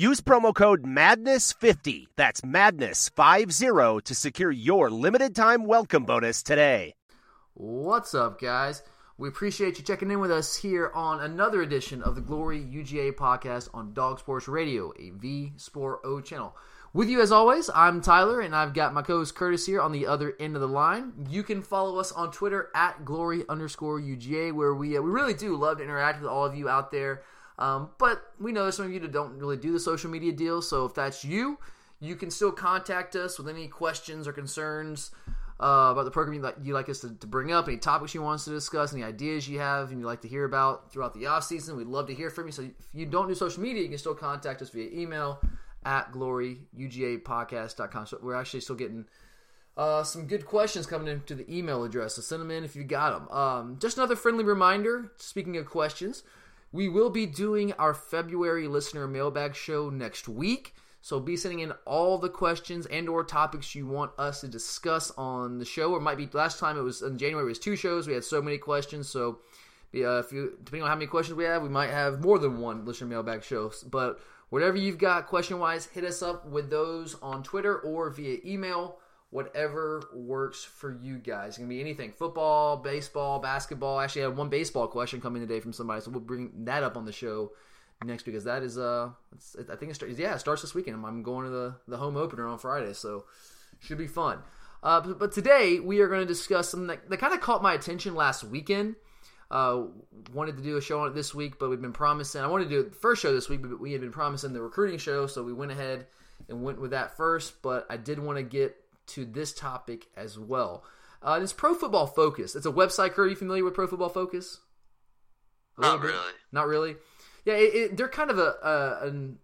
Use promo code MADNESS50, that's MADNESS50, to secure your limited time welcome bonus today. What's up, guys? We appreciate you checking in with us here on another edition of the Glory UGA podcast on Dog Sports Radio, a V Sport O channel. With you as always, I'm Tyler, and I've got my co-host Curtis here on the other end of the line. You can follow us on Twitter at Glory underscore UGA, where we uh, we really do love to interact with all of you out there. Um, but we know there's some of you that don't really do the social media deal, so if that's you, you can still contact us with any questions or concerns uh, about the program you'd like, you like us to, to, bring up, any topics you want us to discuss, any ideas you have and you'd like to hear about throughout the off season. We'd love to hear from you. So if you don't do social media, you can still contact us via email at gloryugapodcast.com. So we're actually still getting uh, some good questions coming into the email address. So send them in if you got them. Um, just another friendly reminder. Speaking of questions, we will be doing our February listener mailbag show next week. So be sending in all the questions and or topics you want us to discuss on the show. Or might be last time it was in January. It was two shows. We had so many questions. So uh, if you depending on how many questions we have, we might have more than one listener mailbag show. But whatever you've got question wise, hit us up with those on Twitter or via email. Whatever works for you guys. It can be anything: football, baseball, basketball. Actually, I had one baseball question coming today from somebody, so we'll bring that up on the show next because that is uh I think it starts yeah it starts this weekend. I'm going to the the home opener on Friday, so should be fun. Uh, but, but, today we are going to discuss something that, that kind of caught my attention last weekend. Uh, wanted to do a show on it this week, but we've been promising. I wanted to do the first show this week, but we had been promising the recruiting show, so we went ahead and went with that first. But I did want to get to this topic as well. Uh, it's Pro Football Focus. It's a website. Kurt, are you familiar with Pro Football Focus? Not really. Not really. Yeah, it, it, they're kind of a,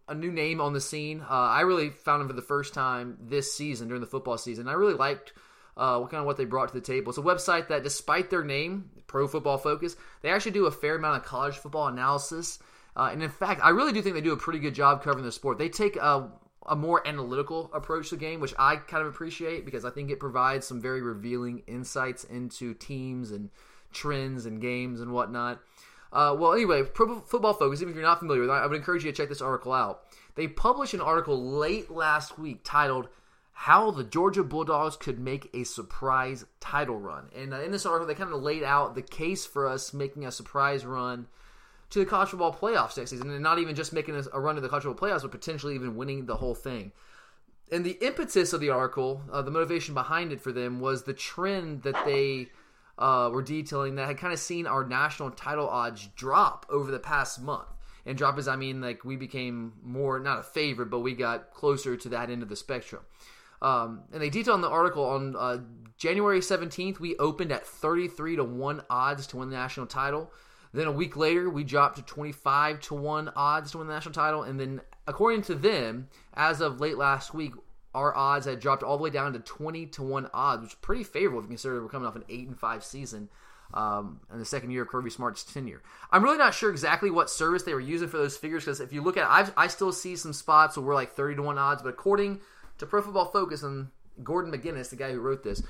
a, a new name on the scene. Uh, I really found them for the first time this season during the football season. I really liked uh, what kind of what they brought to the table. It's a website that, despite their name, Pro Football Focus, they actually do a fair amount of college football analysis. Uh, and in fact, I really do think they do a pretty good job covering the sport. They take a, a more analytical approach to the game, which I kind of appreciate because I think it provides some very revealing insights into teams and trends and games and whatnot. Uh, well, anyway, Pro Football Focus, even if you're not familiar with it, I would encourage you to check this article out. They published an article late last week titled How the Georgia Bulldogs Could Make a Surprise Title Run. And uh, in this article, they kind of laid out the case for us making a surprise run to the college football playoffs next season, and not even just making a run to the college football playoffs, but potentially even winning the whole thing. And the impetus of the article, uh, the motivation behind it for them, was the trend that they uh, were detailing that had kind of seen our national title odds drop over the past month. And drop as I mean like we became more not a favorite, but we got closer to that end of the spectrum. Um, and they detail in the article on uh, January 17th, we opened at 33 to 1 odds to win the national title. Then a week later, we dropped to 25 to 1 odds to win the national title. And then, according to them, as of late last week, our odds had dropped all the way down to 20 to 1 odds, which is pretty favorable if you consider we're coming off an 8 and 5 season um, in the second year of Kirby Smart's tenure. I'm really not sure exactly what service they were using for those figures because if you look at I've, I still see some spots where we're like 30 to 1 odds, but according to Pro Football Focus and Gordon McGuinness, the guy who wrote this,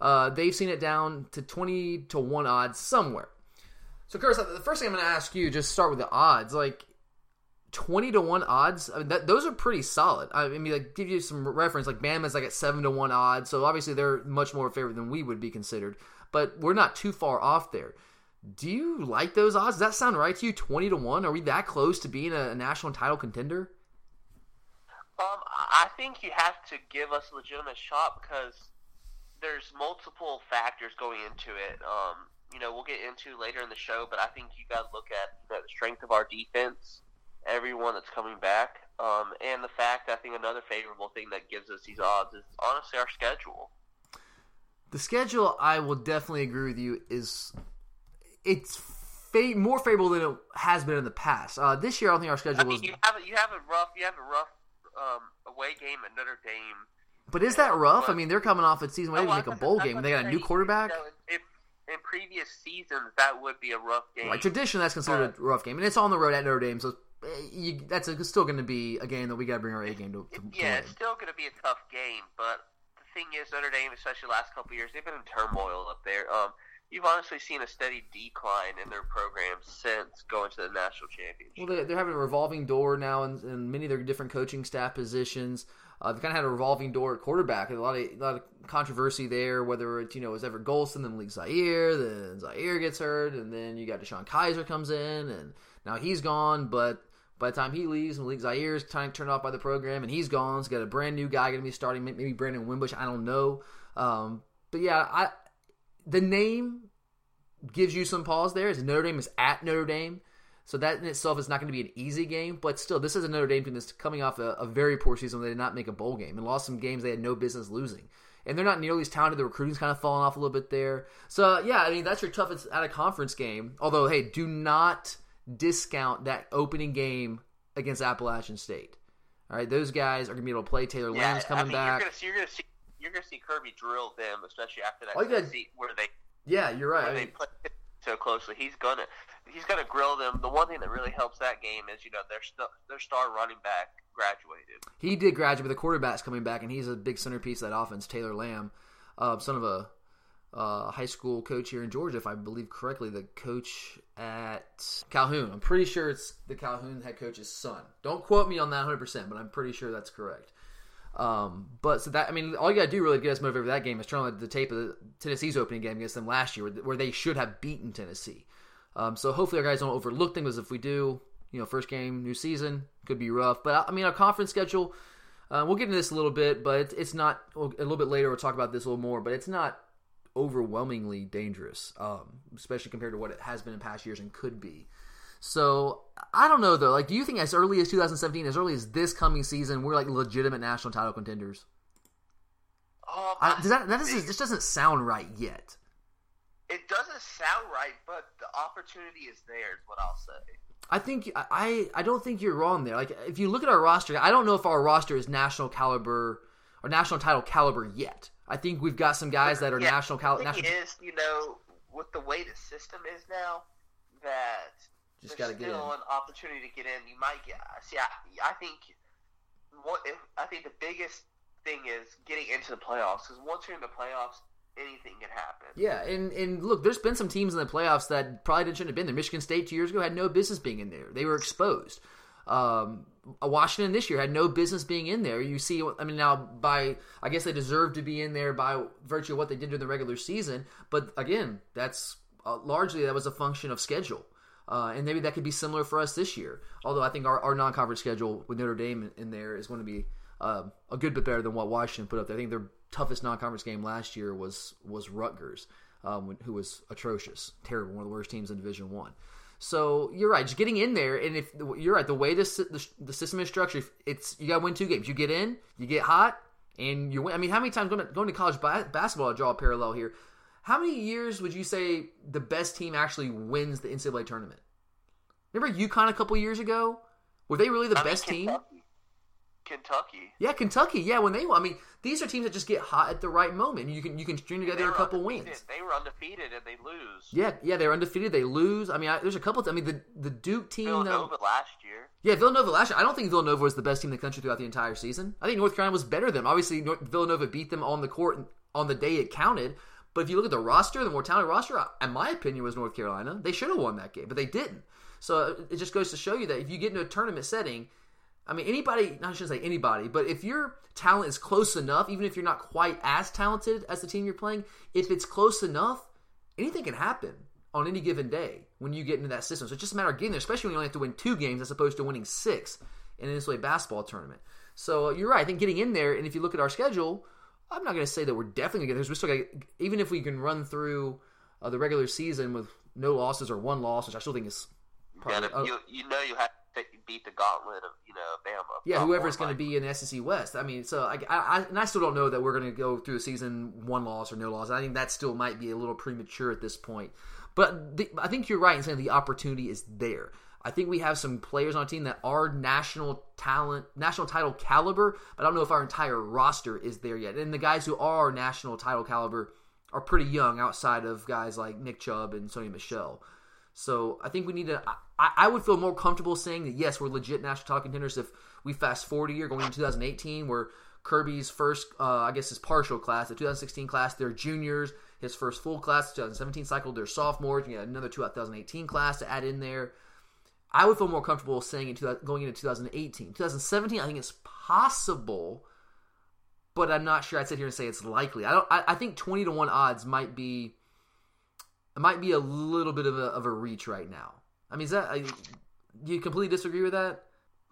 uh, they've seen it down to 20 to 1 odds somewhere. So, Curtis, the first thing I'm going to ask you, just start with the odds. Like, 20 to 1 odds I mean, that, those are pretty solid. I mean like give you some reference like bama's like at 7 to 1 odds so obviously they're much more favorite than we would be considered but we're not too far off there. Do you like those odds? Does that sound right to you? 20 to 1 are we that close to being a, a national title contender? Um i think you have to give us a legitimate shot because there's multiple factors going into it. Um you know we'll get into later in the show but i think you got to look at the strength of our defense everyone that's coming back. Um, and the fact, I think another favorable thing that gives us these odds is honestly our schedule. The schedule, I will definitely agree with you, is it's fa- more favorable than it has been in the past. Uh, this year, I don't think our schedule I mean, was. you have a, you have a rough you have a rough um, away game at Notre Dame. But is that rough? I mean, they're coming off a season where they No, didn't make a bowl game. They got a new quarterback. You know, in previous seasons, that would be a rough game. Like tradition, that's considered a rough game, and it's on the road at Notre Dame, so eh, you, that's a, still going to be a game that we got to bring our A game to, to, yeah, win. it's still going to be a tough game, but the thing is, Notre Dame, especially the last couple of years, they've been in turmoil up there. Um, you've honestly seen a steady decline in their program since going to the national championship. Well, they're, they're having a revolving door now in, in many of their different coaching staff positions. Uh, they've kind of had a revolving door at quarterback. A lot of a lot of controversy there. Whether it's you know is Everett Golson, then Malik Zaire, then Zaire gets hurt, and then you got DeShone Kizer comes in, and now he's gone. But by the time he leaves, Malik Zaire is kind of turned off by the program, and he's gone. It's got a brand new guy going to be starting, maybe Brandon Wimbush. I don't know. Um, but yeah, I the name gives you some pause there. Is Notre Dame is at Notre Dame. So that in itself is not going to be an easy game, but still, this is a Notre Dame team that's coming off a, a very poor season they did not make a bowl game and lost some games they had no business losing. And they're not nearly as talented. The recruiting's kind of fallen off a little bit there. So yeah, I mean that's your toughest at a conference game. Although hey, do not discount that opening game against Appalachian State. All right, those guys are going to be able to play. Taylor yeah, Lamb's coming I mean, back. You're going to see, you're going to see, you're going to see Kirby drill them, especially after that All you gotta- Tennessee- where they Yeah, you're right. where I they play so closely. He's gonna he's gonna grill them. The one thing that really helps that game is you know their st- their star running back graduated. He did graduate, but the quarterback's coming back, and he's a big centerpiece of that offense. Taylor Lamb, uh, son of a uh, high school coach here in Georgia, if I believe correctly, the coach at Calhoun. I'm pretty sure it's the Calhoun head coach's son. Don't quote me on that 100, percent but I'm pretty sure that's correct. Um, but so that I mean, all you gotta do really to get us motivated for that game is turn on the tape of the Tennessee's opening game against them last year, where, they should have beaten Tennessee. Um, so hopefully our guys don't overlook things. If we do, you know, first game, new season could be rough. But I mean, our conference schedule, uh, we'll get into this a little bit, but it's, it's not a little bit later. We'll talk about this a little more, but it's not overwhelmingly dangerous, um, especially compared to what it has been in past years and could be. So I don't know though. Like, do you think as early as 2017, as early as this coming season, we're like legitimate national title contenders? Um, I, does that that doesn't, just doesn't sound right yet. It doesn't sound right, but the opportunity is there. Is what I'll say. I think I I don't think you're wrong there. Like if you look at our roster, I don't know if our roster is national caliber or national title caliber yet. I think we've got some guys that are Yeah, national caliber. National, is, you know, with the way the system is now, that just got to get in. an opportunity to get in. You might get. See, I, I think what if, I think the biggest thing is getting into the playoffs because once you're in the playoffs, anything can happen. Yeah, and and look, there's been some teams in the playoffs that probably shouldn't have been there. Michigan State two years ago had no business being in there; they were exposed. Um, Washington this year had no business being in there. You see, I mean, now by I guess they deserve to be in there by virtue of what they did during the regular season. But again, that's uh, largely that was a function of schedule. Uh, and maybe that could be similar for us this year. Although I think our, our non-conference schedule with Notre Dame in, in there is going to be uh, a good bit better than what Washington put up there. I think their toughest non-conference game last year was was Rutgers, um, who was atrocious, terrible, one of the worst teams in Division One. So you're right, just getting in there, and if you're right, the way this the, the system is structured, it's you got to win two games. You get in, you get hot, and you win. I mean, how many times going to, going to college ba- basketball? I draw a parallel here. How many years would you say the best team actually wins the NCAA tournament? Remember UConn a couple years ago? Were they really the I mean, best team? Kentucky. Kentucky. Yeah, Kentucky. Yeah, when they, I mean, these are teams that just get hot at the right moment. You can you can string together a couple undefeated. wins. They were undefeated and they lose. Yeah, yeah, they're undefeated. They lose. I mean, I, there's a couple. I mean, the the Duke team. though- Villanova last year. yeah, Villanova last year. I don't think Villanova was the best team in the country throughout the entire season. I think North Carolina was better than them. Obviously, North, Villanova beat them on the court on the day it counted. But if you look at the roster, the more talented roster, in my opinion, was North Carolina. They should have won that game, but they didn't. So it just goes to show you that if you get into a tournament setting, I mean, anybody, I shouldn't say anybody, but if your talent is close enough, even if you're not quite as talented as the team you're playing, if it's close enough, anything can happen on any given day when you get into that system. So it's just a matter of getting there, especially when you only have to win two games as opposed to winning six in an NCAA basketball tournament. So you're right. I think getting in there, and if you look at our schedule, I'm not going to say that we're definitely going to get there. We're still got even if we can run through uh, the regular season with no losses or one loss, which I still think is You, probably. gotta, uh, you, you know you have to beat the gauntlet of you know Bama. Yeah, whoever's going to be in the SEC West. I mean, so I, I, and I still don't know that we're going to go through a season one loss or no loss. I think that still might be a little premature at this point. But the, I think you're right in saying the opportunity is there. I think we have some players on a team that are national talent, national title caliber, but I don't know if our entire roster is there yet. And the guys who are national title caliber are pretty young outside of guys like Nick Chubb and Sony Michel. So I think we need to. I, I, would feel more comfortable saying that yes, we're legit national title contenders if we fast forward a year going into 2018, where Kirby's first, uh, I guess, his partial class, the 2016 class, they're juniors. His first full class, 2017 cycle, they're sophomores. You get another 2018 class to add in there. I would feel more comfortable saying it going into 2018. 2017, I think it's possible, but I'm not sure. I'd sit here and say it's likely. I don't. I, I think 20 to one odds might be. It might be a little bit of a, of a reach right now. I mean, is that? I, you completely disagree with that?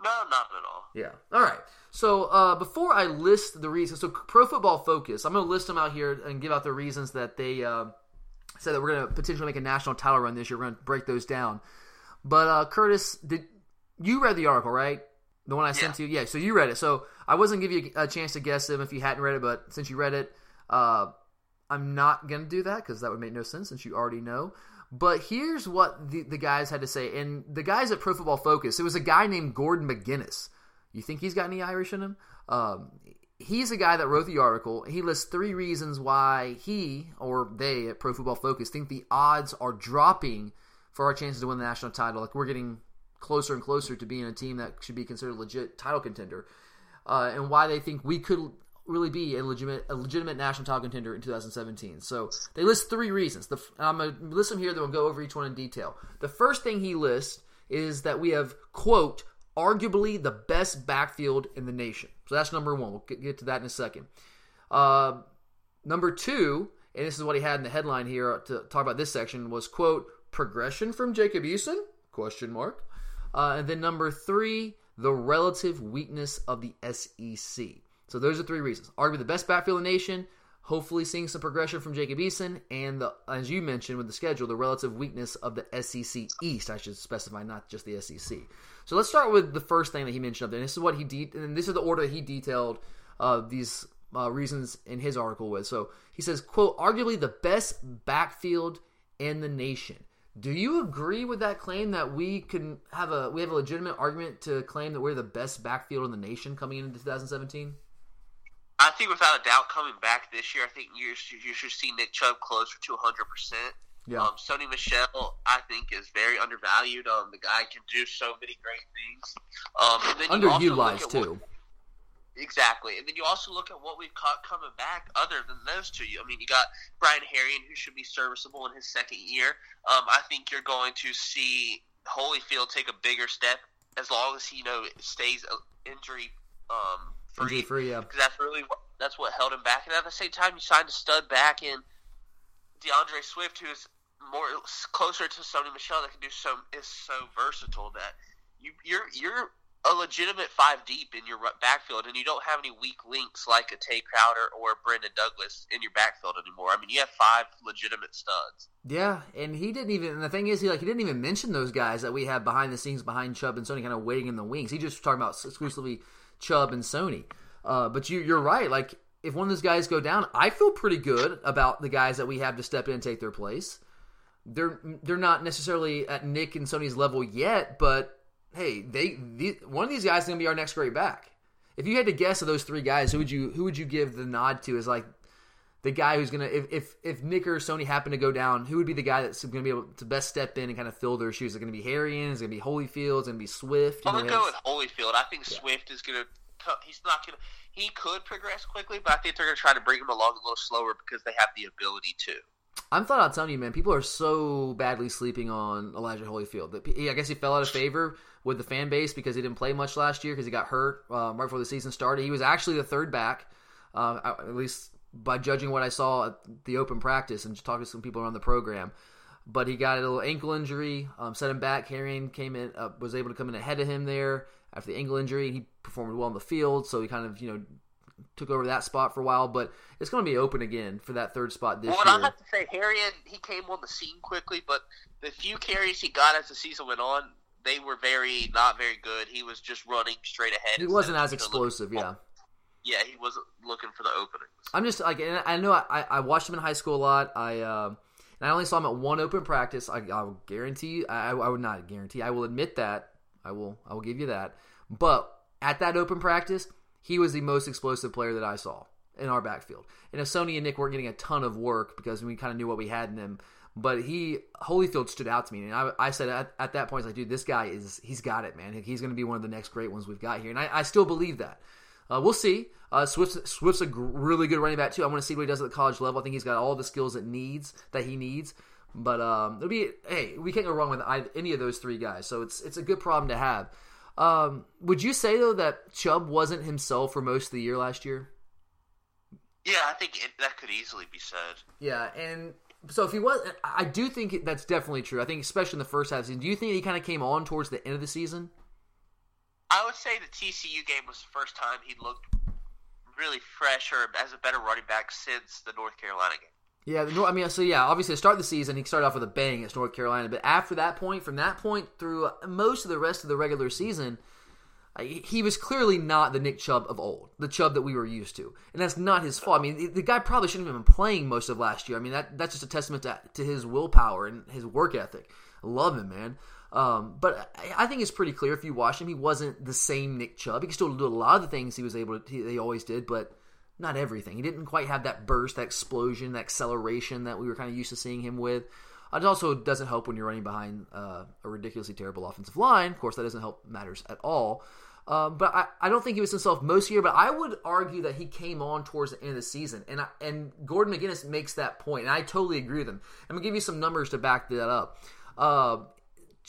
No, not at all. Yeah. All right. So uh, before I list the reasons, so Pro Football Focus, I'm going to list them out here and give out the reasons that they uh, said that we're going to potentially make a national title run this year. We're going to break those down. But uh, Curtis, did you read the article right? The one I sent to you. Yeah. So you read it. So I wasn't gonna give you a chance to guess them if you hadn't read it, but since you read it, uh, I'm not gonna do that because that would make no sense since you already know. But here's what the, the guys had to say, and the guys at Pro Football Focus. It was a guy named Gordon McGuinness. You think he's got any Irish in him? Um, he's a guy that wrote the article. He lists three reasons why he or they at Pro Football Focus think the odds are dropping for our chances to win the national title. Like we're getting closer and closer to being a team that should be considered a legit title contender, uh, and why they think we could really be a legitimate a legitimate national title contender in 2017. So they list three reasons. The, I'm gonna list them here. Then we'll go over each one in detail. The first thing he lists is that we have quote arguably the best backfield in the nation. So that's number one. We'll get to that in a second. Uh, number two, and this is what he had in the headline here to talk about this section was quote progression from Jacob Eason? Question mark. Uh, and then number three, the relative weakness of the SEC. So those are three reasons. Arguably the best backfield in the nation. Hopefully seeing some progression from Jacob Eason, and the, as you mentioned with the schedule, the relative weakness of the SEC East. I should specify, not just the SEC. So let's start with the first thing that he mentioned up there. And this is what he de- and this is the order that he detailed uh, these uh, reasons in his article with. So he says, "quote Arguably the best backfield in the nation." Do you agree with that claim that we can have a we have a legitimate argument to claim that we're the best backfield in the nation coming into 2017? I think without a doubt, coming back this year, I think you should, you should see Nick Chubb closer to 100. percent yeah. Um, Sony Michel, I think, is very undervalued. Um, the guy can do so many great things. Um, and then underutilized too. What, Exactly, and then you also look at what we've caught coming back. Other than those two, I mean, you got Brian Herrien, who should be serviceable in his second year. Um, I think you're going to see Holyfield take a bigger step as long as he you know stays uh, injury um, free. Injury free, yeah. Because that's really what, that's what held him back. And at the same time, you signed a stud back in D'Andre Swift, who is more closer to Sony Michel that can do so is so versatile that you you're you're a legitimate five deep in your backfield, and you don't have any weak links like a Tae Crowder or Brendan Douglas in your backfield anymore. I mean, you have five legitimate studs. Yeah, and he didn't even. And the thing is, he like he didn't even mention those guys that we have behind the scenes behind Chubb and Sony, kind of waiting in the wings. He just talking about exclusively Chubb and Sony. Uh, but you, you're right. Like if one of those guys go down, I feel pretty good about the guys that we have to step in and take their place. They're they're not necessarily at Nick and Sony's level yet, but hey, they, one of these guys is going to be our next great back. If you had to guess of those three guys, who would you who would you give the nod to as like the guy who's gonna if if, if Nick or Sony happen to go down, who would be the guy that's gonna be able to best step in and kind of fill their shoes? Is it gonna be Herrien? Is it gonna be Holyfield? Is it gonna be Swift? I'm gonna go with Holyfield. I think yeah. Swift is gonna. He's not gonna. He could progress quickly, but I think they're gonna try to bring him along a little slower because they have the ability to. I'm thought out telling you, man. People are so badly sleeping on Elijah Holyfield I guess he fell out of favor with the fan base because he didn't play much last year because he got hurt um, right before the season started. He was actually the third back, uh, at least by judging what I saw at the open practice and just talking to some people around the program. But he got a little ankle injury, um, set him back. Herrien came in, uh, was able to come in ahead of him there after the ankle injury. He performed well in the field, so he kind of you know took over that spot for a while, but it's going to be open again for that third spot this well, year. Well, I have to say, Herrien, he came on the scene quickly, but the few carries he got as the season went on, they were very not very good. He was just running straight ahead. He wasn't as explosive, yeah. Yeah, he wasn't looking for the openings. I'm just like and I know I, I watched him in high school a lot. I uh, and I only saw him at one open practice. I, I will guarantee I, I would not guarantee. I will admit that I will I will give you that. But at that open practice, he was the most explosive player that I saw in our backfield. And if Sony and Nick weren't getting a ton of work because we kind of knew what we had in them, but he Holyfield stood out to me, and I, I said at, at, that point, I was like, dude, this guy is he's got it, man. He's going to be one of the next great ones we've got here, and I, I still believe that. Uh, we'll see. Uh, Swift's, Swift's a really good running back too. I want to see what he does at the college level. I think he's got all the skills that needs that he needs. But um, it'll be hey, we can't go wrong with any of those three guys. So it's it's a good problem to have. Um, would you say though that Chubb wasn't himself for most of the year last year? Yeah, I think it, that could easily be said. Yeah, and so if he was, I do think that's definitely true. I think especially in the first half of the season. Do you think he kind of came on towards the end of the season? I would say the TCU game was the first time he looked really fresh or as a better running back since the North Carolina game. Yeah, I mean, so yeah, obviously to start the season, he started off with a bang against North Carolina, but after that point, from that point through most of the rest of the regular season, he was clearly not the Nick Chubb of old, the Chubb that we were used to, and that's not his fault. I mean, the guy probably shouldn't have been playing most of last year. I mean, that that's just a testament to, to his willpower and his work ethic. I love him, man. Um, but I think it's pretty clear if you watch him, he wasn't the same Nick Chubb. He could still do a lot of the things he was able to. He always did, but not everything. He didn't quite have that burst, that explosion, that acceleration that we were kind of used to seeing him with. It also doesn't help when you're running behind uh, a ridiculously terrible offensive line. Of course, that doesn't help matters at all. Um, but I, I don't think he was himself most year. But I would argue that he came on towards the end of the season, and I, and Gordon McGuinness makes that point, and I totally agree with him. I'm gonna give you some numbers to back that up. Uh,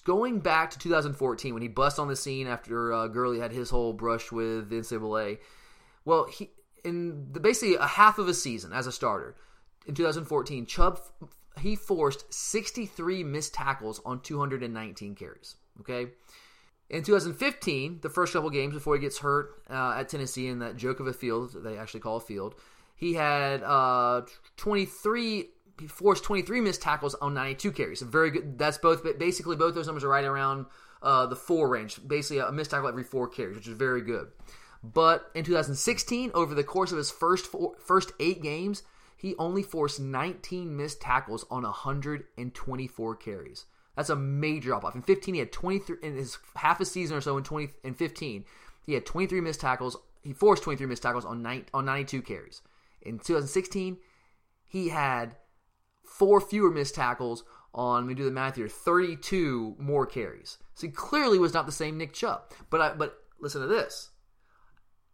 going back to 2014 when he bust on the scene after uh, Gurley had his whole brush with the NCAA. Well, he in the, basically a half of a season as a starter in 2014, Chubb he forced 63 missed tackles on 219 carries. Okay. In 2015, the first couple games before he gets hurt uh, at Tennessee in that joke of a field they actually call a field, he had uh, 23. He forced 23 missed tackles on 92 carries. Very good. That's both. Basically, both those numbers are right around uh, the four range. Basically, a missed tackle every four carries, which is very good. But in 2016, over the course of his first four, first eight games, he only forced 19 missed tackles on 124 carries. That's a major drop off. In 15, he had 23 in his half a season or so. In 20 in 15, he had 23 missed tackles. He forced 23 missed tackles on nine, on 92 carries. In 2016, he had four fewer missed tackles on. Let me do the math here. 32 more carries. So he clearly was not the same Nick Chubb. But I, but listen to this.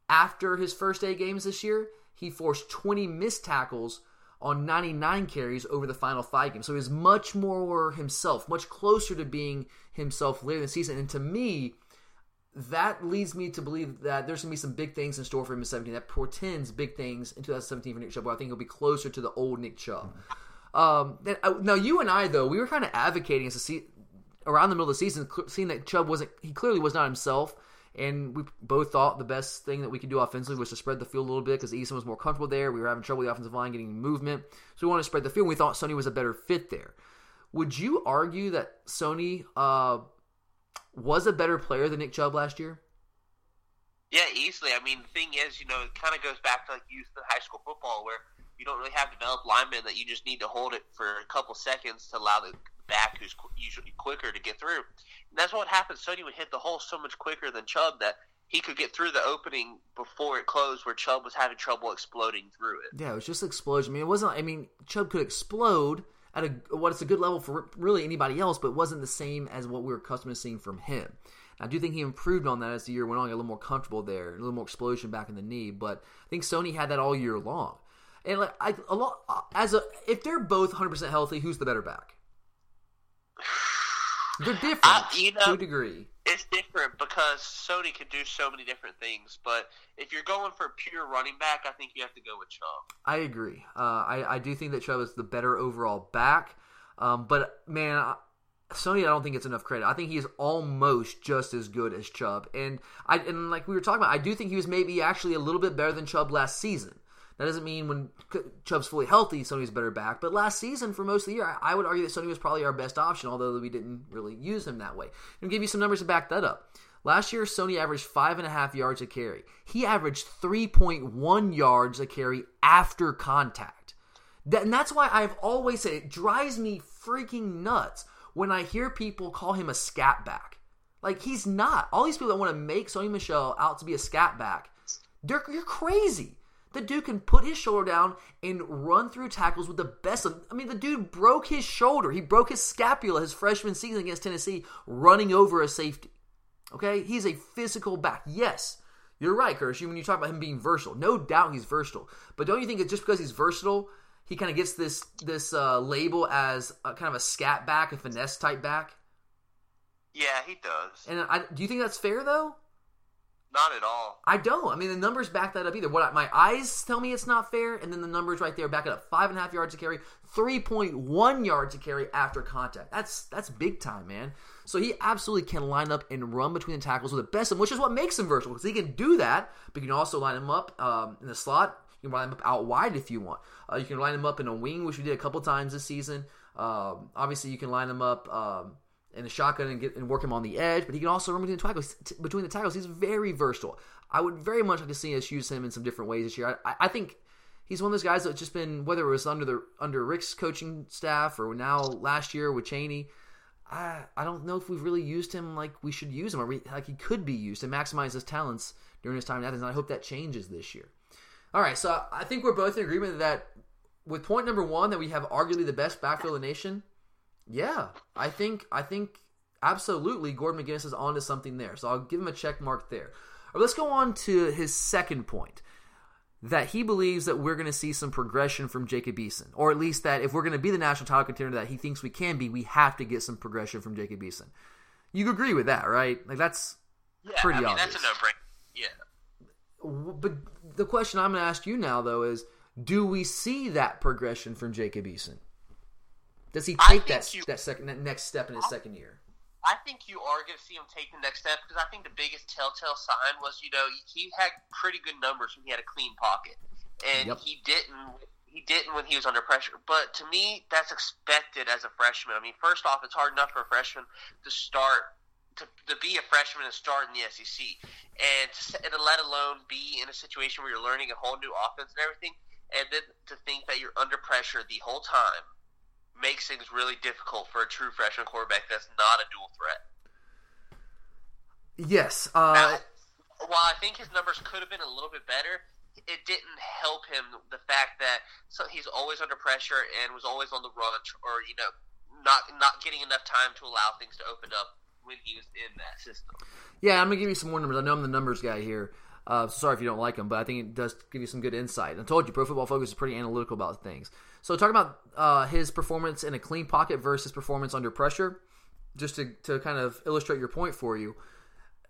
After his first eight games this year, he forced 20 missed tackles on 99 carries over the final five games. So he's much more himself, much closer to being himself later in the season. And to me, that leads me to believe that there's going to be some big things in store for him in 17. That portends big things in 2017 for Nick Chubb. I think he'll be closer to the old Nick Chubb. Um, uh, now, you and I, though, we were kind of advocating as a se- around the middle of the season, seeing that Chubb wasn't, he clearly was not himself. And we both thought the best thing that we could do offensively was to spread the field a little bit because Eason was more comfortable there. We were having trouble with the offensive line getting movement. So we wanted to spread the field. And we thought Sony was a better fit there. Would you argue that Sony uh, was a better player than Nick Chubb last year? Yeah, easily. I mean, the thing is, you know, it kind of goes back to like youth and high school football where you don't really have developed linemen that you just need to hold it for a couple seconds to allow the back who's usually quicker to get through. And that's what happened. Sony would hit the hole so much quicker than Chubb that he could get through the opening before it closed, where Chubb was having trouble exploding through it. Yeah, it was just explosion. I mean, it wasn't. I mean, Chubb could explode at a what it's a good level for really anybody else, but wasn't the same as what we were accustomed to seeing from him. I do think he improved on that as the year went on, got a little more comfortable there, a little more explosion back in the knee. But I think Sony had that all year long. And like I, a lot as a if they're both 100 percent healthy, who's the better back? They're different uh, you know, to a degree. It's different because Sony can do so many different things. But if you're going for pure running back, I think you have to go with Chubb. I agree. Uh, I I do think that Chubb is the better overall back. Um, but man, Sony, I don't think it's enough credit. I think he is almost just as good as Chubb, and I and like we were talking about, I do think he was maybe actually a little bit better than Chubb last season. That doesn't mean when Chubb's fully healthy, Sony's better back. But last season, for most of the year, I would argue that Sony was probably our best option, although we didn't really use him that way. I'm give you some numbers to back that up. Last year, Sony averaged five and a half yards a carry. He averaged 3.1 yards a carry after contact. That, and that's why I've always said it drives me freaking nuts when I hear people call him a scat back. Like, he's not. All these people that want to make Sony Michel out to be a scat back, they're, you're crazy. The dude can put his shoulder down and run through tackles with the best of. I mean, the dude broke his shoulder. He broke his scapula his freshman season against Tennessee, running over a safety. Okay, he's a physical back. Yes, you're right, Kirsch. When you talk about him being versatile, no doubt he's versatile. But don't you think that just because he's versatile, he kind of gets this this uh, label as a, kind of a scat back, a finesse type back? Yeah, he does. And I, do you think that's fair though? Not at all. I don't. I mean, the numbers back that up either. What my eyes tell me it's not fair, and then the numbers right there back it up. Five and a half yards to carry, three point one yards to carry after contact. That's that's big time, man. So he absolutely can line up and run between the tackles with the best of them, which is what makes him versatile because he can do that. But you can also line him up um, in the slot. You can line him up out wide if you want. Uh, you can line him up in a wing, which we did a couple times this season. Um, obviously, you can line him up. Um, in the shotgun and get and work him on the edge, but he can also run between the tackles. Between the tackles, he's very versatile. I would very much like to see us use him in some different ways this year. I, I think he's one of those guys that's just been whether it was under the under Richt's coaching staff or now last year with Chaney. I I don't know if we've really used him like we should use him or we, like he could be used to maximize his talents during his time in Athens. And I hope that changes this year. All right, so I think we're both in agreement that with point number one that we have arguably the best backfield in the nation. Yeah, I think I think absolutely Gordon McGuinness is onto something there. So I'll give him a check mark there. Right, let's go on to his second point that he believes that we're going to see some progression from Jacob Eason, or at least that if we're going to be the national title contender that he thinks we can be, we have to get some progression from Jacob Eason. You agree with that, right? Like that's yeah, pretty I mean, obvious. That's a no-brainer. Yeah. But the question I'm going to ask you now, though, is do we see that progression from Jacob Eason? Does he take that you, that second that next step in his second year? I think you are going to see him take the next step because I think the biggest telltale sign was you know he had pretty good numbers when he had a clean pocket, and Yep. he didn't. He didn't when he was under pressure. But to me, that's expected as a freshman. I mean, first off, it's hard enough for a freshman to start to, to be a freshman and start in the SEC, and to, and let alone be in a situation where you're learning a whole new offense and everything, and then to think that you're under pressure the whole time makes things really difficult for a true freshman quarterback that's not a dual threat. Yes. Uh, Now, while I think his numbers could have been a little bit better, it didn't help him the fact that so he's always under pressure and was always on the run, or you know, not not getting enough time to allow things to open up when he was in that system. yeah, I'm gonna give you some more numbers. I know I'm the numbers guy here. Uh, sorry if you don't like them, but I think it does give you some good insight. I told you, Pro Football Focus is pretty analytical about things. So talking about uh, his performance in a clean pocket versus performance under pressure, just to, to kind of illustrate your point for you.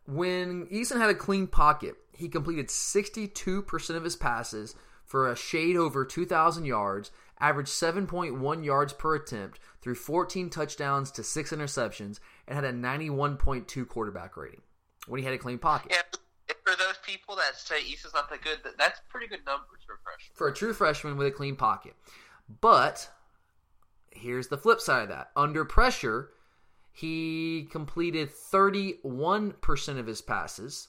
When Eason had a clean pocket, he completed 62% of his passes for a shade over 2,000 yards, averaged 7.1 yards per attempt, threw 14 touchdowns to six interceptions, and had a 91.2 quarterback rating when he had a clean pocket. Yeah, for those people that say Eason's not that good, that's pretty good numbers for a freshman. for a true freshman with a clean pocket. But here's the flip side of that. Under pressure, he completed 31% of his passes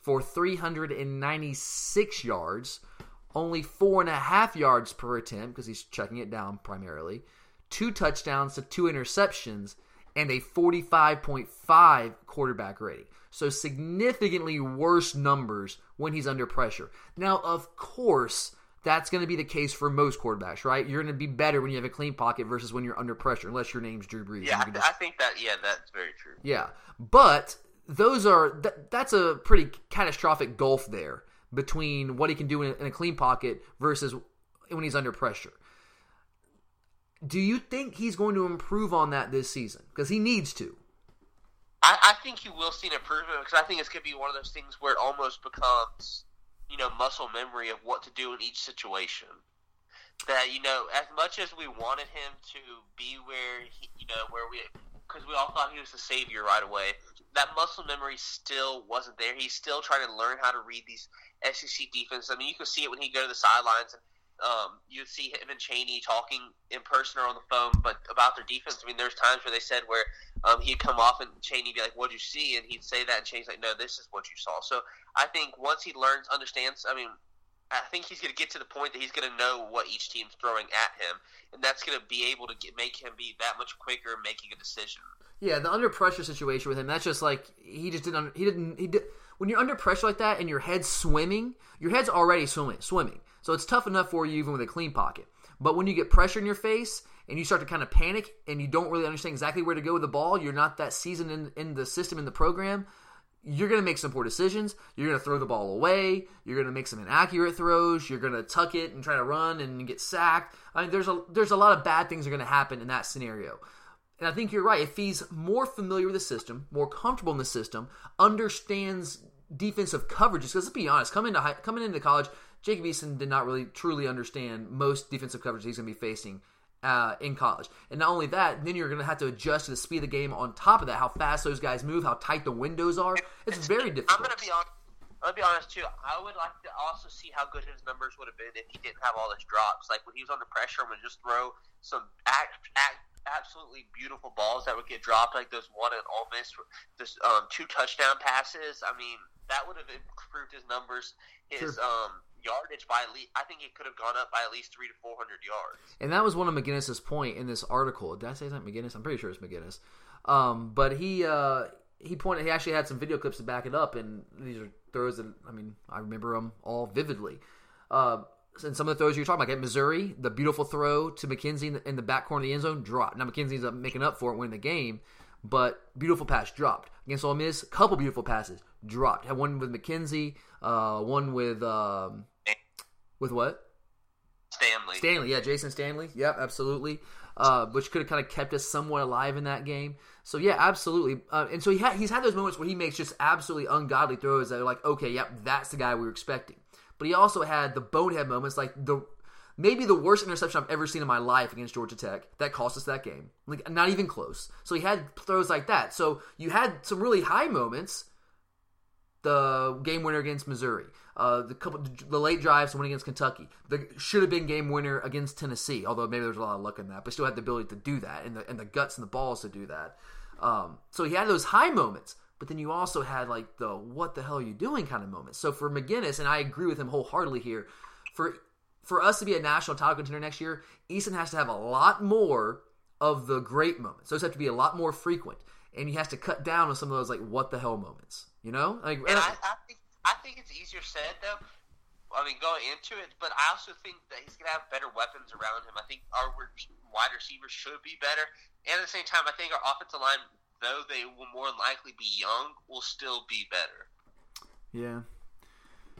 for 396 yards, only four and a half yards per attempt because he's checking it down primarily, two touchdowns to two interceptions, and a 45.5 quarterback rating. So significantly worse numbers when he's under pressure. Now, of course, that's going to be the case for most quarterbacks, right? You're going to be better when you have a clean pocket versus when you're under pressure, unless your name's Drew Brees. Yeah, I, just- I think that. Yeah, that's very true. yeah, but those are that, that's a pretty catastrophic gulf there between what he can do in a, in a clean pocket versus when he's under pressure. Do you think he's going to improve on that this season? Because he needs to. I, I think you will see an improvement because I think it's going to be one of those things where it almost becomes, you know, muscle memory of what to do in each situation. That you know, as much as we wanted him to be where he, you know, where we because we all thought he was the savior right away. That muscle memory still wasn't there. He's still trying to learn how to read these SEC defenses. I mean, you can see it when he go to the sidelines and um, you'd see him and Chaney talking in person or on the phone, but about their defense. I mean, there's times where they said where um, he'd come off and Chaney'd be like, "What'd you see?" and he'd say that, and Chaney's like, "No, this is what you saw." So I think once he learns, understands. I mean, I think he's going to get to the point that he's going to know what each team's throwing at him, and that's going to be able to get, make him be that much quicker making a decision. Yeah, the under pressure situation with him, that's just like he just didn't. He didn't. He did. When you're under pressure like that and your head's swimming, your head's already swimming. Swimming. So it's tough enough for you even with a clean pocket. But when you get pressure in your face and you start to kind of panic and you don't really understand exactly where to go with the ball, you're not that seasoned in, in the system, in the program, you're going to make some poor decisions. You're going to throw the ball away. You're going to make some inaccurate throws. You're going to tuck it and try to run and get sacked. I mean, there's a there's a lot of bad things are going to happen in that scenario. And I think you're right. If he's more familiar with the system, more comfortable in the system, understands defensive coverages, because let's be honest, coming into high, coming into college, Jacob Eason did not really truly understand most defensive coverages he's going to be facing uh, in college. And not only that, then you're going to have to adjust to the speed of the game. On top of that, how fast those guys move, how tight the windows are. It's very difficult. I'm going to be honest. I'm gonna be honest too. I would like to also see how good his numbers would have been if he didn't have all his drops. Like when he was under pressure, and would just throw some act, act, absolutely beautiful balls that would get dropped, like those one at Ole Miss, this um, two touchdown passes. I mean, that would have improved his numbers. His sure. um, yardage by at least, I think it could have gone up by at least three to four hundred yards. And that was one of McGuinness's point in this article. Did I say that McGuinness? I'm pretty sure it's McGuinness. Um, but he uh, he pointed. He actually had some video clips to back it up, and these are throws that I mean I remember them all vividly. Uh, and some of the throws you're talking about, at Missouri, the beautiful throw to McKenzie in the, in the back corner of the end zone dropped. Now McKenzie's up making up for it, winning the game, but beautiful pass dropped against Ole Miss. Couple beautiful passes dropped. Had one with McKenzie, uh, one with um, with what? Stanley. Stanley, yeah, Jayson Stanley. Yep, absolutely. Uh, which could have kind of kept us somewhat alive in that game. So yeah, absolutely. Uh, and so he ha- he's had those moments where he makes just absolutely ungodly throws that are like, okay, yep, that's the guy we were expecting. But he also had the bonehead moments, like the maybe the worst interception I've ever seen in my life against Georgia Tech that cost us that game. Like not even close. So he had throws like that. So you had some really high moments. The game winner against Missouri, uh, the couple, the late drives to win against Kentucky. The should have been game winner against Tennessee, although maybe there's a lot of luck in that, but still had the ability to do that and the and the guts and the balls to do that. Um, so he had those high moments, but then you also had like the what the hell are you doing kind of moments. So for McGuinness, and I agree with him wholeheartedly here, for for us to be a national title contender next year, Eason has to have a lot more of the great moments. Those have to be a lot more frequent, and he has to cut down on some of those like what the hell moments. You know, like and I, I think I think it's easier said though. I mean, going into it, but I also think that he's going to have better weapons around him. I think our wide receivers should be better, and at the same time, I think our offensive line, though they will more likely be young, will still be better. Yeah,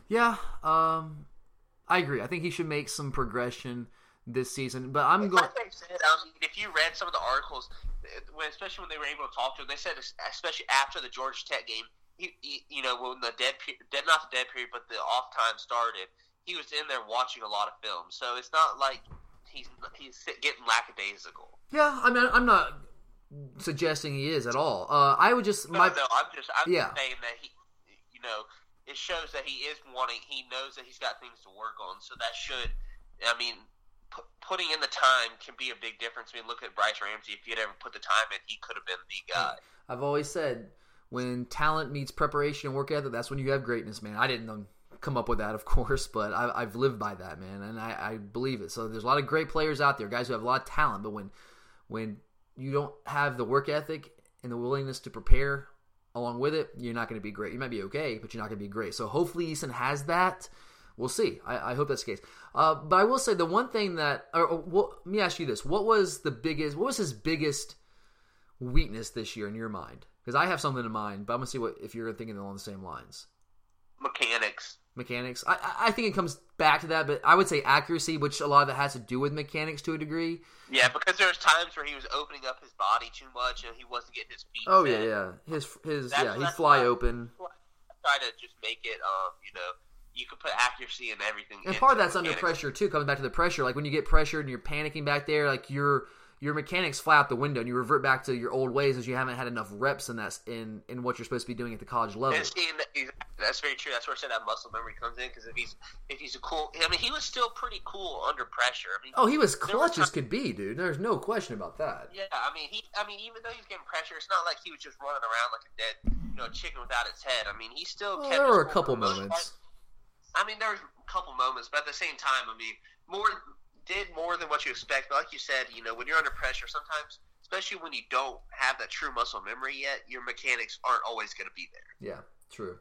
yeah. Um, I agree. I think he should make some progression this season. But I'm going. Like said, I mean, if you read some of the articles, when, especially when they were able to talk to him, they said, especially after the Georgia Tech game, he, he you know, when the dead, dead, not the dead period, but the off time started, he was in there watching a lot of film. So it's not like he's he's getting lackadaisical. Yeah, I mean, I'm not suggesting he is at all. Uh, I would just no, my, no, I'm just I'm yeah. just saying that he, you know it shows that he is wanting. He knows that he's got things to work on. So that should, I mean, p- putting in the time can be a big difference. I mean, look at Brice Ramsey. If he had ever put the time in, he could have been the guy. I've always said when talent meets preparation and work ethic, that's when you have greatness, man. I didn't come up with that, of course, but I, have lived by that, man, and I, I believe it. So there's a lot of great players out there, guys who have a lot of talent, but when when you don't have the work ethic and the willingness to prepare along with it, you're not going to be great. You might be okay, but you're not going to be great. So hopefully Eason has that. We'll see. I, I hope that's the case. Uh, but I will say the one thing that, or, or well, let me ask you this: What was the biggest? What was his biggest weakness this year in your mind? Because I have something in mind, but I'm gonna see what if you're thinking along the same lines. Mechanics mechanics. I, I think it comes back to that, but I would say accuracy, which a lot of that has to do with mechanics to a degree. Yeah, because there's times where he was opening up his body too much and he wasn't getting his feet. Oh yeah, yeah. His his that's, yeah, he'd fly open. Try to just make it, um, you know, you could put accuracy and everything. And part of that's mechanics. under pressure too. Comes back to the pressure. Like when you get pressured and you're panicking back there, like you're your mechanics fly out the window and you revert back to your old ways as you haven't had enough reps in that in in what you're supposed to be doing at the college level. And seeing that, that's very true. That's where I said that muscle memory comes in because if he's if he's a cool, I mean, he was still pretty cool under pressure. I mean, oh, he was clutch as could be, dude. There's no question about that. Yeah, I mean, he, I mean, even though he's getting pressure, it's not like he was just running around like a dead, you know, chicken without its head. I mean, he still well. There were a couple moments. I mean, there were a couple moments, but at the same time, I mean, more did more than what you expect. But like you said, you know, when you're under pressure, sometimes, especially when you don't have that true muscle memory yet, your mechanics aren't always going to be there. Yeah, true.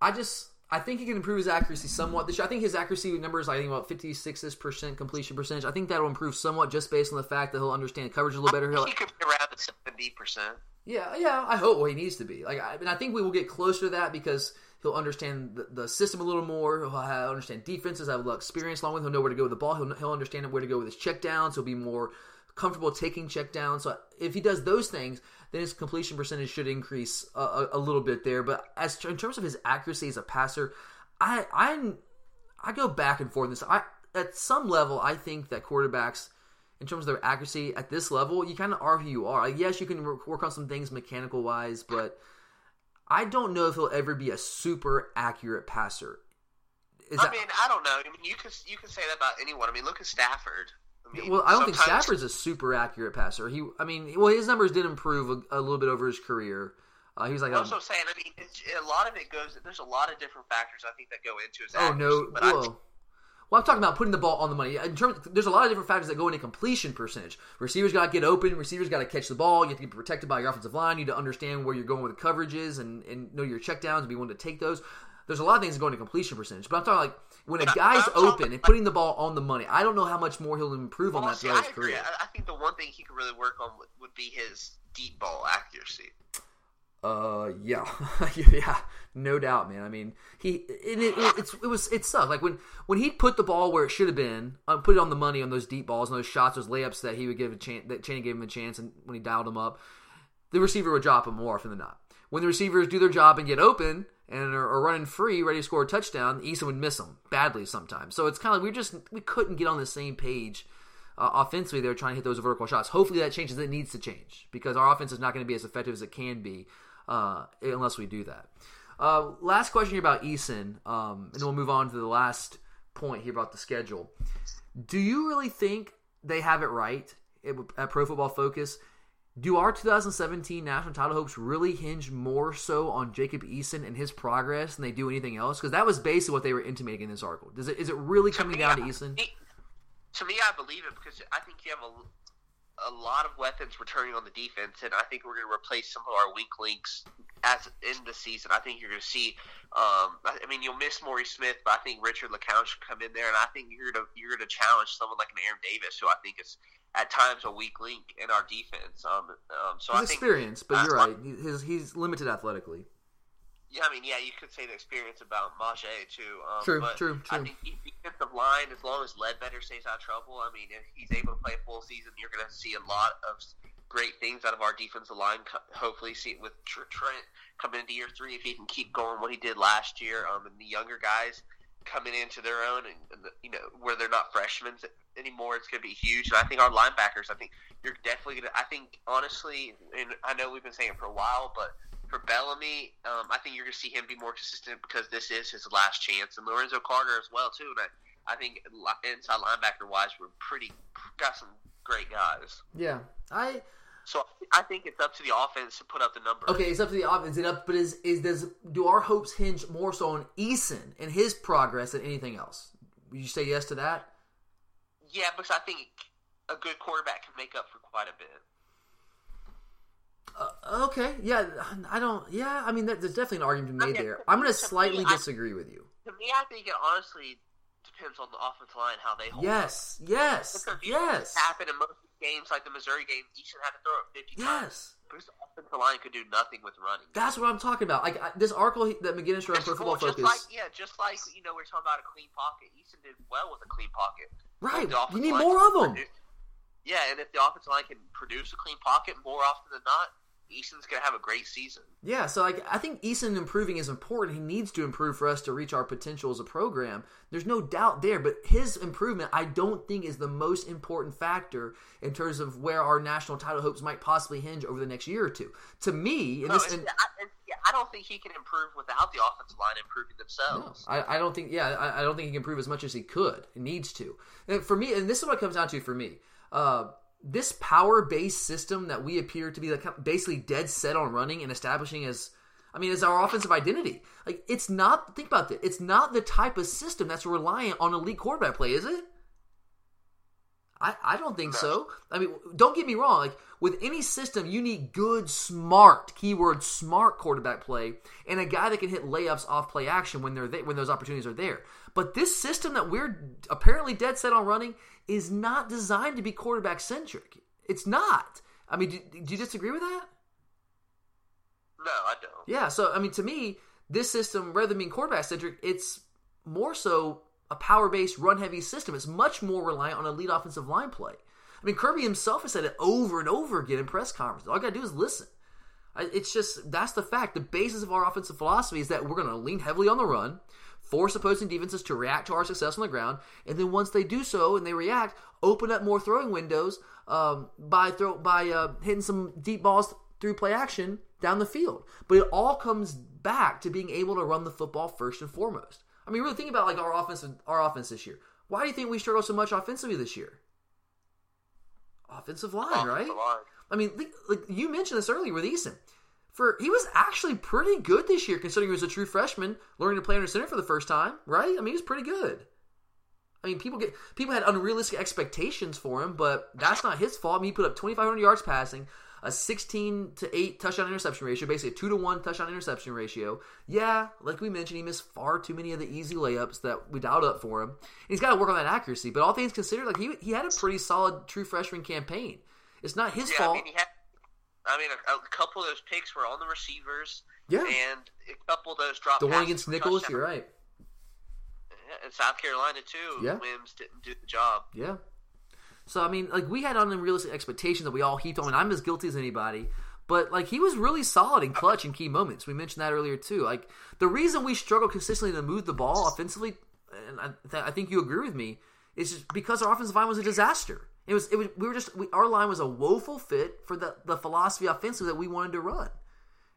I just I think he can improve his accuracy somewhat this year. I think his accuracy numbers, I think about 56 percent completion percentage. I think that'll improve somewhat just based on the fact that he'll understand coverage a little better. He'll, he could be around the 70 percent. Yeah, yeah. I hope well, he needs to be. Like, I, and I think we will get closer to that because he'll understand the, the system a little more. He'll have, understand defenses, have a little experience along with. Him. He'll know where to go with the ball. He'll he'll understand where to go with his checkdowns. He'll be more comfortable taking checkdowns. So if he does those things, then his completion percentage should increase a, a, a little bit there. But as in terms of his accuracy as a passer, I I I go back and forth. This I at some level I think that quarterbacks. In terms of their accuracy at this level, you kind of are who you are. Like, yes, you can work on some things mechanical wise, but I don't know if he'll ever be a super accurate passer. Is I that, mean, I don't know. I mean, you can you could say that about anyone. I mean, look at Stafford. I mean, well, I don't think Stafford's a super accurate passer. He, I mean, well, his numbers did improve a, a little bit over his career. Uh, he was like, I'm also saying, I mean, a lot of it goes. There's a lot of different factors I think that go into his. Oh no, but well, well, I'm talking about putting the ball on the money. In terms, there's a lot of different factors that go into completion percentage. Receivers got to get open. Receivers got to catch the ball. You have to be protected by your offensive line. You need to understand where you're going with the coverages and, and know your checkdowns and be willing to take those. There's a lot of things that go into completion percentage. But I'm talking like when a guy's open and putting the ball on the money. I don't know how much more he'll improve well, on that throughout his career. I think the one thing he could really work on would, would be his deep ball accuracy. Uh, yeah, yeah, no doubt, man. I mean, he it, it, it, it was it sucked. Like when when he put the ball where it should have been, uh, put it on the money on those deep balls and those shots, those layups that he would give a chance, that Chaney gave him a chance, and when he dialed him up, the receiver would drop him more often than not. When the receivers do their job and get open and are, are running free, ready to score a touchdown, Eason would miss them badly sometimes. So it's kind of like we just we couldn't get on the same page. Uh, offensively, they're trying to hit those vertical shots. Hopefully, that changes. It needs to change because our offense is not going to be as effective as it can be uh, unless we do that. Uh, last question here about Eason, um, and we'll move on to the last point here about the schedule. Do you really think they have it right at Pro Football Focus? Do our 2017 national title hopes really hinge more so on Jacob Eason and his progress than they do anything else? Because that was basically what they were intimating in this article. Does it is it really coming me, down to Eason? To me, I believe it because I think you have a a lot of weapons returning on the defense, and I think we're going to replace some of our weak links as in the season. I think you're going to see. Um, I, mean, you'll miss Maury Smith, but I think Richard LeCounte should come in there, and I think you're going to you're going to challenge someone like an Aaron Davis, who I think is at times a weak link in our defense. Um, um so he's I think, experience, but you're right. He's he's limited athletically. Yeah, I mean, yeah, you could say the experience about Mage too. Um, true, true, true. I think defensive line, as long as Ledbetter stays out of trouble, I mean, if he's able to play a full season, you're going to see a lot of great things out of our defensive line. Hopefully, see with Trent coming into year three, if he can keep going what he did last year, um, and the younger guys coming into their own, and, and the, you know where they're not freshmen anymore, it's going to be huge. And I think our linebackers, I think you're definitely going to. I think honestly, and I know we've been saying it for a while, but for Bellamy, um, I think you're going to see him be more consistent because this is his last chance, and Lorenzo Carter as well too. And I, I think inside linebacker wise, we're pretty got some great guys. Yeah, I. So I think it's up to the offense to put up the numbers. Okay, it's up to the offense. It up, but is is does do our hopes hinge more so on Eason and his progress than anything else? Would you say yes to that? Yeah, because I think a good quarterback can make up for quite a bit. Uh, okay, yeah, I don't. Yeah, I mean, there's definitely an argument to be made I mean, there. I'm going to slightly me, disagree I, with you. To me, I think it honestly depends on the offensive line how they hold. Yes, up. yes, because yes. Happen in most games, like the Missouri game, should had to throw it 50 yes. times. The offensive line could do nothing with running. That's what I'm talking about. Like I, this article that McGuinness wrote for Football just Focus. Like, yeah, just like you know, we're talking about a clean pocket. Eason did well with a clean pocket. Right. You need more of them. Produce, yeah, and if the offensive line can produce a clean pocket more often than not, Eason's going to have a great season. Yeah, so like I think Eason improving is important. He needs to improve for us to reach our potential as a program. There's no doubt there, but his improvement I don't think is the most important factor in terms of where our national title hopes might possibly hinge over the next year or two. To me, no, this, and, I, I, don't think he can improve without the offensive line improving themselves. No, I, I, don't think. Yeah, I, I, don't think he can improve as much as he could. He needs to. And for me, and this is what it comes down to for me. Uh, this power based system that we appear to be like basically dead set on running and establishing as I mean, as our offensive identity. Like it's not think about this. It's not the type of system that's reliant on elite quarterback play, is it? I, I don't think so. I mean, don't get me wrong. Like with any system, you need good, smart keyword smart quarterback play and a guy that can hit layups off play action when they're there, when those opportunities are there. But this system that we're apparently dead set on running is not designed to be quarterback centric. It's not. I mean, do, do, you disagree with that? No, I don't. Yeah, so I mean, to me, this system, rather than being quarterback centric, it's more so a power based, run heavy system. It's much more reliant on elite offensive line play. I mean, Kirby himself has said it over and over again in press conferences. All I got to do is listen. It's just that's the fact. The basis of our offensive philosophy is that we're going to lean heavily on the run force opposing defenses to react to our success on the ground, and then once they do so and they react, open up more throwing windows um, by throw by uh, hitting some deep balls through play action down the field. But it all comes back to being able to run the football first and foremost. I mean, really think about like our offense, our offense this year. Why do you think we struggle so much offensively this year? Offensive line, offensive right? Line. I mean, like you mentioned this earlier with Eason for he was actually pretty good this year considering he was a true freshman learning to play under center for the first time, right? I mean, he was pretty good. I mean, people get people had unrealistic expectations for him, but that's not his fault. I mean, he put up 2,500 yards passing, a 16 to 8 touchdown interception ratio, basically a 2 to 1 touchdown interception ratio. Yeah, like we mentioned, he missed far too many of the easy layups that we dialed up for him. And he's got to work on that accuracy, but all things considered, like he, he had a pretty solid true freshman campaign. It's not his yeah, fault. I mean, he had I mean, a, a, couple of those picks were on the receivers. Yeah. And a couple of those dropped. The one against Nicholls, you're right. Yeah, and South Carolina too. Yeah. Wims didn't do the job. Yeah. So I mean, like we had unrealistic expectations that we all heaped on, and I'm as guilty as anybody. But like he was really solid and clutch in key moments. We mentioned that earlier too. Like the reason we struggle consistently to move the ball offensively, and I, th- I think you agree with me, is just because our offensive line was a disaster. It was, it was we were just we, our line was a woeful fit for the, the philosophy offensively that we wanted to run.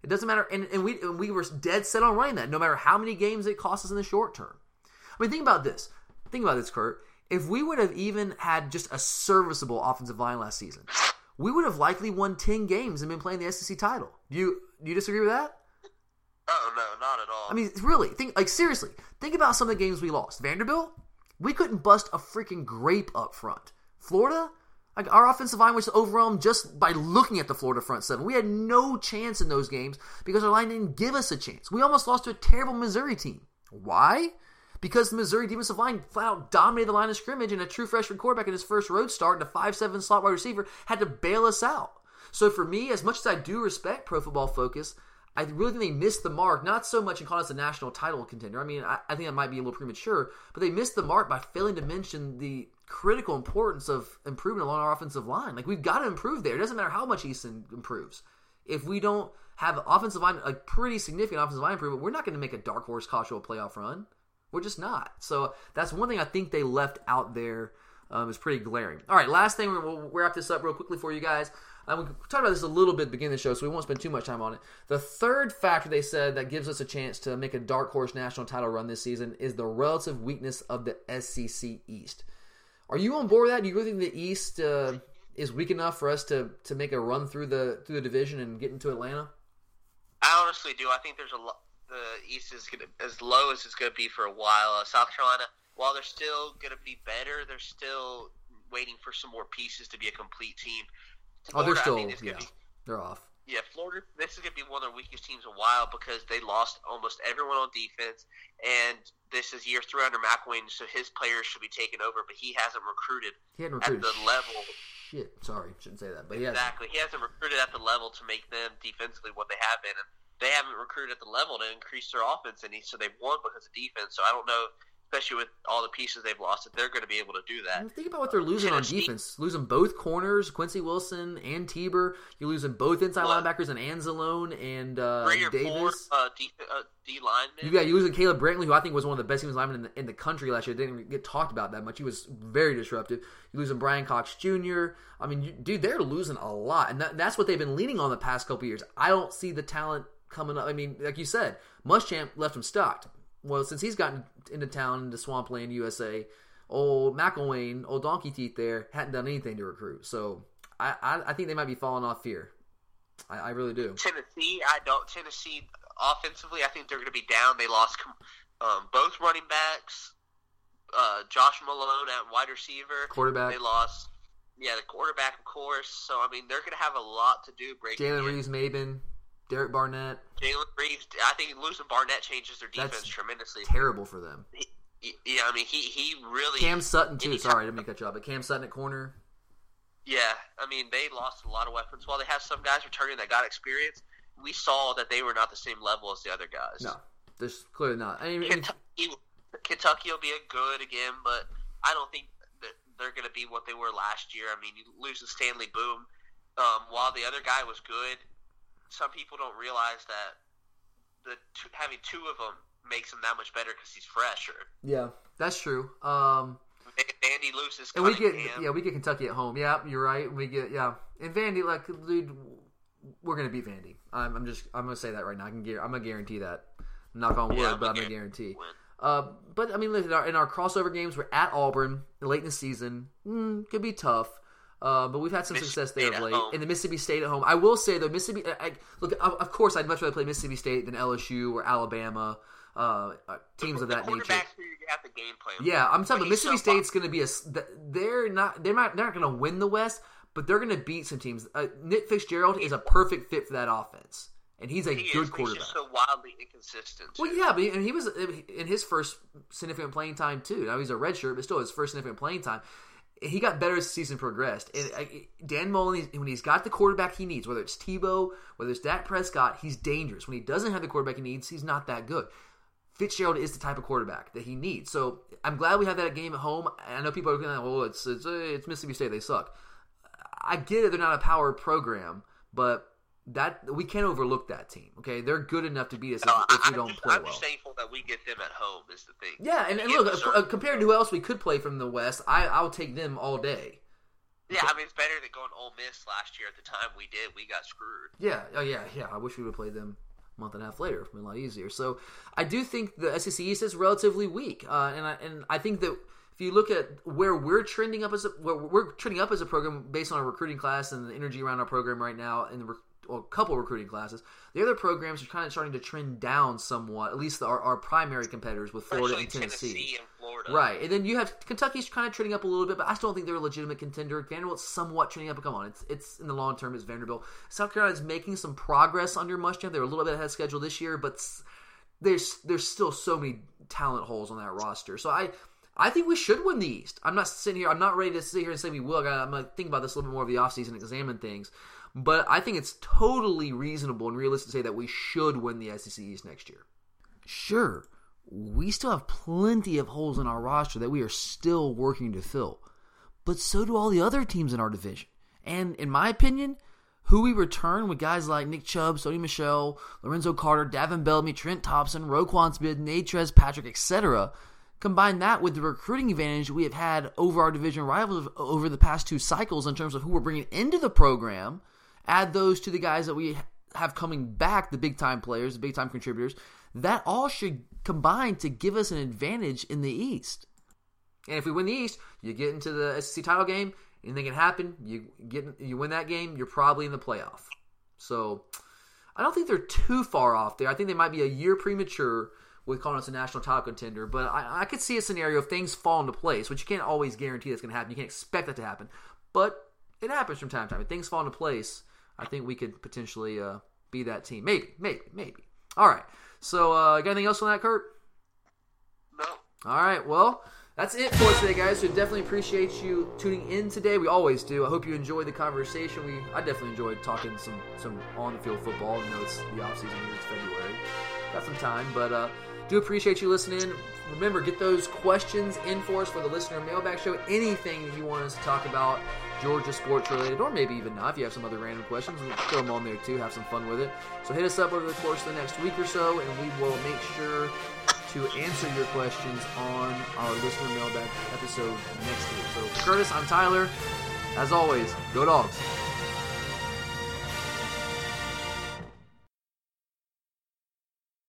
It doesn't matter, and, and we and we were dead set on running that, no matter how many games it cost us in the short term. I mean, think about this. Think about this, Kurt. If we would have even had just a serviceable offensive line last season, we would have likely won ten games and been playing the SEC title. Do you do you disagree with that? Oh no, not at all. I mean, really, think like seriously. Think about some of the games we lost. Vanderbilt, we couldn't bust a freaking grape up front. Florida, like our offensive line was overwhelmed just by looking at the Florida front seven. We had no chance in those games because our line didn't give us a chance. We almost lost to a terrible Missouri team. Why? Because the Missouri defensive line flat out dominated the line of scrimmage, and a true freshman quarterback in his first road start and a five-seven slot wide receiver had to bail us out. So for me, as much as I do respect Pro Football Focus, I really think they missed the mark, not so much in calling us a national title contender. I mean, I, I, think that might be a little premature, but they missed the mark by failing to mention the critical importance of improvement along our offensive line. Like, we've got to improve there. It doesn't matter how much Eason improves. If we don't have offensive line, a pretty significant offensive line improvement, we're not going to make a dark horse college playoff run. We're just not. So that's one thing I think they left out there um, is pretty glaring. All right, last thing, we'll wrap this up real quickly for you guys. Um, we talked about this a little bit at the beginning of the show, so we won't spend too much time on it. The third factor they said that gives us a chance to make a dark horse national title run this season is the relative weakness of the SEC East. Are you on board with that? Do you really think the East uh, is weak enough for us to, to make a run through the through the division and get into Atlanta? I honestly do. I think there's a lot. The East is gonna, as low as it's going to be for a while. Uh, South Carolina, while they're still going to be better, they're still waiting for some more pieces to be a complete team. Florida, oh, they're still yeah, be, they're off. Yeah, Florida. This is going to be one of their weakest teams in a while because they lost almost everyone on defense, and this is year three under McElwain, so his players should be taken over, but he hasn't recruited, he hadn't recruited at the level. Shit, sorry, shouldn't say that, but yeah, exactly, he hasn't recruited at the level to make them defensively what they have been, and they haven't recruited at the level to increase their offense, and so they've won because of defense. So I don't know especially with all the pieces they've lost, that they're going to be able to do that. And think about what they're losing on defense. Losing both corners, Quincy Wilson and Tabor. You're losing both inside What? linebackers and Anzalone and uh, four Davis. uh, D, uh, D linemen. You got you losing Caleb Brantley, who I think was one of the best defensive linemen in the, in the country last year. Didn't get talked about that much. He was very disruptive. You losing Bryan Cox Jr. I mean, you, dude, they're losing a lot, and that, that's what they've been leaning on the past couple years. I don't see the talent coming up. I mean, like you said, Muschamp left him stocked. Well, since he's gotten into town, into Swampland, USA, old McElwain, old Donkey Teeth there hadn't done anything to recruit. So I, I, I think they might be falling off here. I, I really do. Tennessee, I don't. Tennessee offensively, I think they're going to be down. They lost um, both running backs. Uh, Josh Malone at wide receiver. Quarterback. They lost. Yeah, the quarterback, of course. So I mean, they're going to have a lot to do. Breaking Jalen. Reeves, Maybin, Derek Barnett, Jalen Reeves. I think losing Barnett changes their That's defense tremendously. terrible for them. He- Yeah, I mean, he he really. Cam Sutton too. Sorry, I didn't mean cut you off, but Cam Sutton at corner. Yeah, I mean, they lost a lot of weapons. While they have some guys returning that got experience, we saw that they were not the same level as the other guys. No, there's clearly not. I mean, Kentucky, Kentucky will be a good again, but I don't think that they're going to be what they were last year. I mean, you lose losing Stanley Boom, um, while the other guy was good, some people don't realize that the two, having two of them makes him that much better because he's fresher. yeah, that's true. Um, Vandy loses and we get yeah, we get Kentucky at home. Yeah, you're right. We get yeah, and Vandy like dude, we're gonna beat Vandy. I'm, I'm just I'm gonna say that right now. I can I'm gonna guarantee that. Knock on wood, Yeah, but I'm gonna guarantee. Uh, but I mean, in our, in our crossover games, we're at Auburn late in the season. Mm, could be tough. Uh, but we've had some success there of late. home. And the Mississippi State at home. I will say though, Mississippi. I, I- look, of of course, I'd much rather play Mississippi State than LSU or Alabama. Uh, uh, teams of that nature. who you have the game plan. Yeah, I'm telling But Mississippi so State's going to be a. They're not. They're not. They're not going to win the West, but they're going to beat some teams. Uh, Nick Fitzgerald is a perfect fit for that offense, and he's a he good is, quarterback. He's just so wildly inconsistent. Well, yeah, but he, and he was in his first significant playing time too. Now he's a redshirt, but still his first significant playing time. He got better as the season progressed. And uh, Dan Mullen, when he's got the quarterback he needs, whether it's Tebow, whether it's Dak Prescott, he's dangerous. When he doesn't have the quarterback he needs, he's not that good. Fitzgerald is the type of quarterback that he needs. So I'm glad we have that game at home. I know people are going, "Oh, it's it's, uh, it's Mississippi State. They suck." I get it; they're not a power program, but that we can't overlook that team. Okay, they're good enough to beat us No, if, if we don't just, play I'm well. just thankful that we get them at home. Is the thing. Yeah, and, and look, uh, compared to who else we could play from the West, I I'll take them all day. Yeah, I mean it's better than going Ole Miss last year. At the time we did, we got screwed. Yeah, oh yeah, yeah. I wish we would have played them a month and a half later. It'd been a lot easier. So I do think the SEC East is relatively weak, uh, and I, and I think that if you look at where we're trending up as a, where we're trending up as a program based on our recruiting class and the energy around our program right now, and the a couple recruiting classes, the other programs are kind of starting to trend down somewhat. At least the, our, our primary competitors with Florida Especially and Tennessee. and Florida. Right, and then you have Kentucky's kind of trending up a little bit, but I still don't think they're a legitimate contender. Vanderbilt's somewhat trending up, but come on, it's it's in the long term. It's Vanderbilt. South Carolina's making some progress under Muschamp. They're a little bit ahead of schedule this year, but there's there's still so many talent holes on that roster. So I I think we should win the East. I'm not sitting here. I'm not ready to sit here and say we will. I'm gonna think about this a little bit more of the offseason and examine things. But I think it's totally reasonable and realistic to say that we should win the SEC East next year. Sure, we still have plenty of holes in our roster that we are still working to fill. But so do all the other teams in our division. And in my opinion, who we return with guys like Nick Chubb, Sony Michel, Lorenzo Carter, Davin Bellamy, Trent Thompson, Roquan Smith, Natrez Patrick, etc. Combine that with the recruiting advantage we have had over our division rivals over the past two cycles in terms of who we're bringing into the program. Add those to the guys that we have coming back, the big time players, the big time contributors. That all should combine to give us an advantage in the East. And if we win the East, you get into the SEC title game. Anything can happen. You get you win that game, you're probably in the playoff. So I don't think they're too far off there. I think they might be a year premature with calling us a national title contender. But I, I could see a scenario if things fall into place, which you can't always guarantee that's going to happen. You can't expect that to happen, but it happens from time to time. If things fall into place, I think we could potentially uh, be that team. Maybe, maybe, maybe. All right. So, uh, got anything else on that, Kurt? No. All right, well, that's it for today, guys. We definitely appreciate you tuning in today. We always do. I hope you enjoyed the conversation. We I definitely enjoyed talking some some on the field football. I know it's the off season here. It's February. Got some time, but uh, do appreciate you listening. Remember, get those questions in for us for the listener mailbag show. Anything that you want us to talk about, Georgia sports related, or maybe even not. If you have some other random questions, we'll throw them on there too. Have some fun with it. So hit us up over the course of the next week or so, and we will make sure to answer your questions on our listener mailbag episode next week. So, Curtis, I'm Tyler. As always, go dogs.